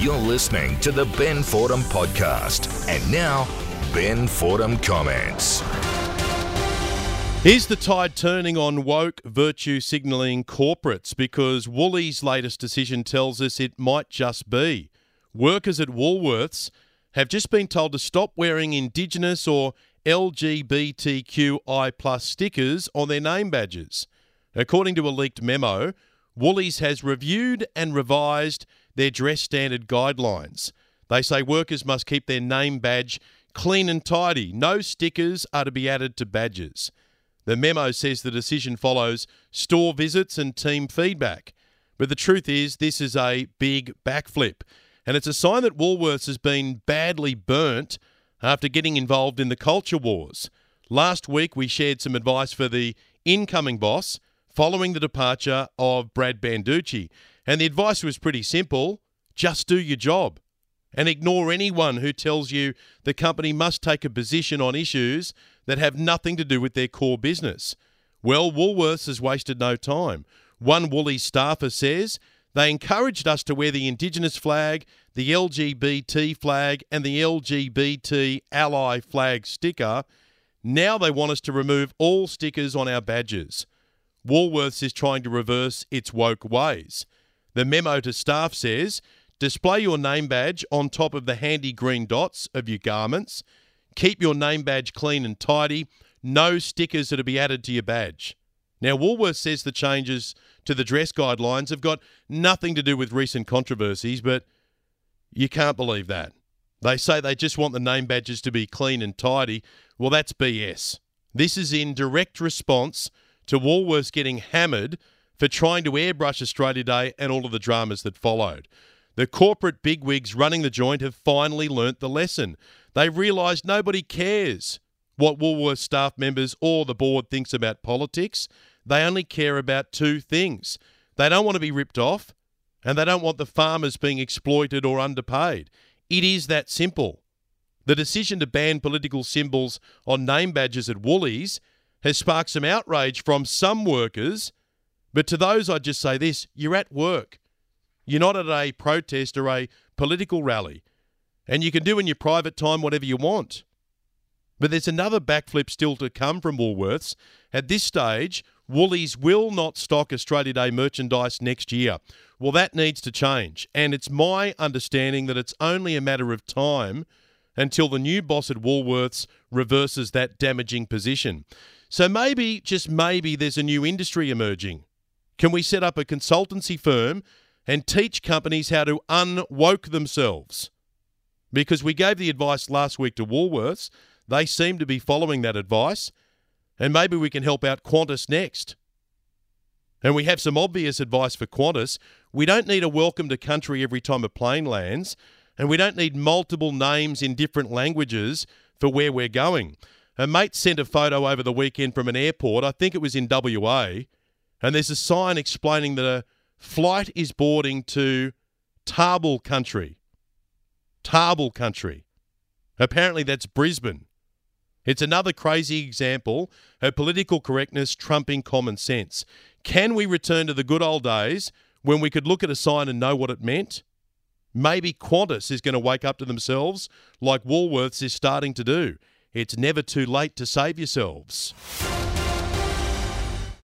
You're listening to the Ben Fordham Podcast. And now, Ben Fordham comments. Is the tide turning on woke virtue signalling corporates? Because Woolies' latest decision tells us it might just be. Workers at Woolworths have just been told to stop wearing Indigenous or LGBTQI plus stickers on their name badges. According to a leaked memo, Woolies has reviewed and revised their dress standard guidelines. They say workers must keep their name badge clean and tidy. No stickers are to be added to badges. The memo says the decision follows store visits and team feedback. But the truth is, this is a big backflip. And it's a sign that Woolworths has been badly burnt after getting involved in the culture wars. Last week, we shared some advice for the incoming boss following the departure of Brad Banducci. And the advice was pretty simple just do your job and ignore anyone who tells you the company must take a position on issues that have nothing to do with their core business. Well, Woolworths has wasted no time. One Woolies staffer says they encouraged us to wear the Indigenous flag, the LGBT flag, and the LGBT ally flag sticker. Now they want us to remove all stickers on our badges. Woolworths is trying to reverse its woke ways. The memo to staff says display your name badge on top of the handy green dots of your garments. Keep your name badge clean and tidy. No stickers are to be added to your badge. Now, Woolworths says the changes to the dress guidelines have got nothing to do with recent controversies, but you can't believe that. They say they just want the name badges to be clean and tidy. Well, that's BS. This is in direct response to Woolworths getting hammered for trying to airbrush Australia Day and all of the dramas that followed. The corporate bigwigs running the joint have finally learnt the lesson. They've realised nobody cares what Woolworths staff members or the board thinks about politics. They only care about two things. They don't want to be ripped off, and they don't want the farmers being exploited or underpaid. It is that simple. The decision to ban political symbols on name badges at Woolies has sparked some outrage from some workers, but to those I'd just say this you're at work. You're not at a protest or a political rally, and you can do in your private time whatever you want. But there's another backflip still to come from Woolworths. At this stage, Woolies will not stock Australia Day merchandise next year. Well, that needs to change, and it's my understanding that it's only a matter of time until the new boss at Woolworths reverses that damaging position. So maybe, just maybe, there's a new industry emerging. Can we set up a consultancy firm and teach companies how to unwoke themselves? Because we gave the advice last week to Woolworths. They seem to be following that advice. And maybe we can help out Qantas next. And we have some obvious advice for Qantas. We don't need a welcome to country every time a plane lands, and we don't need multiple names in different languages for where we're going. A mate sent a photo over the weekend from an airport, I think it was in WA, and there's a sign explaining that a flight is boarding to Turrbal country. Turrbal country. Apparently that's Brisbane. It's another crazy example of political correctness trumping common sense. Can we return to the good old days when we could look at a sign and know what it meant? Maybe Qantas is going to wake up to themselves like Woolworths is starting to do. It's never too late to save yourselves.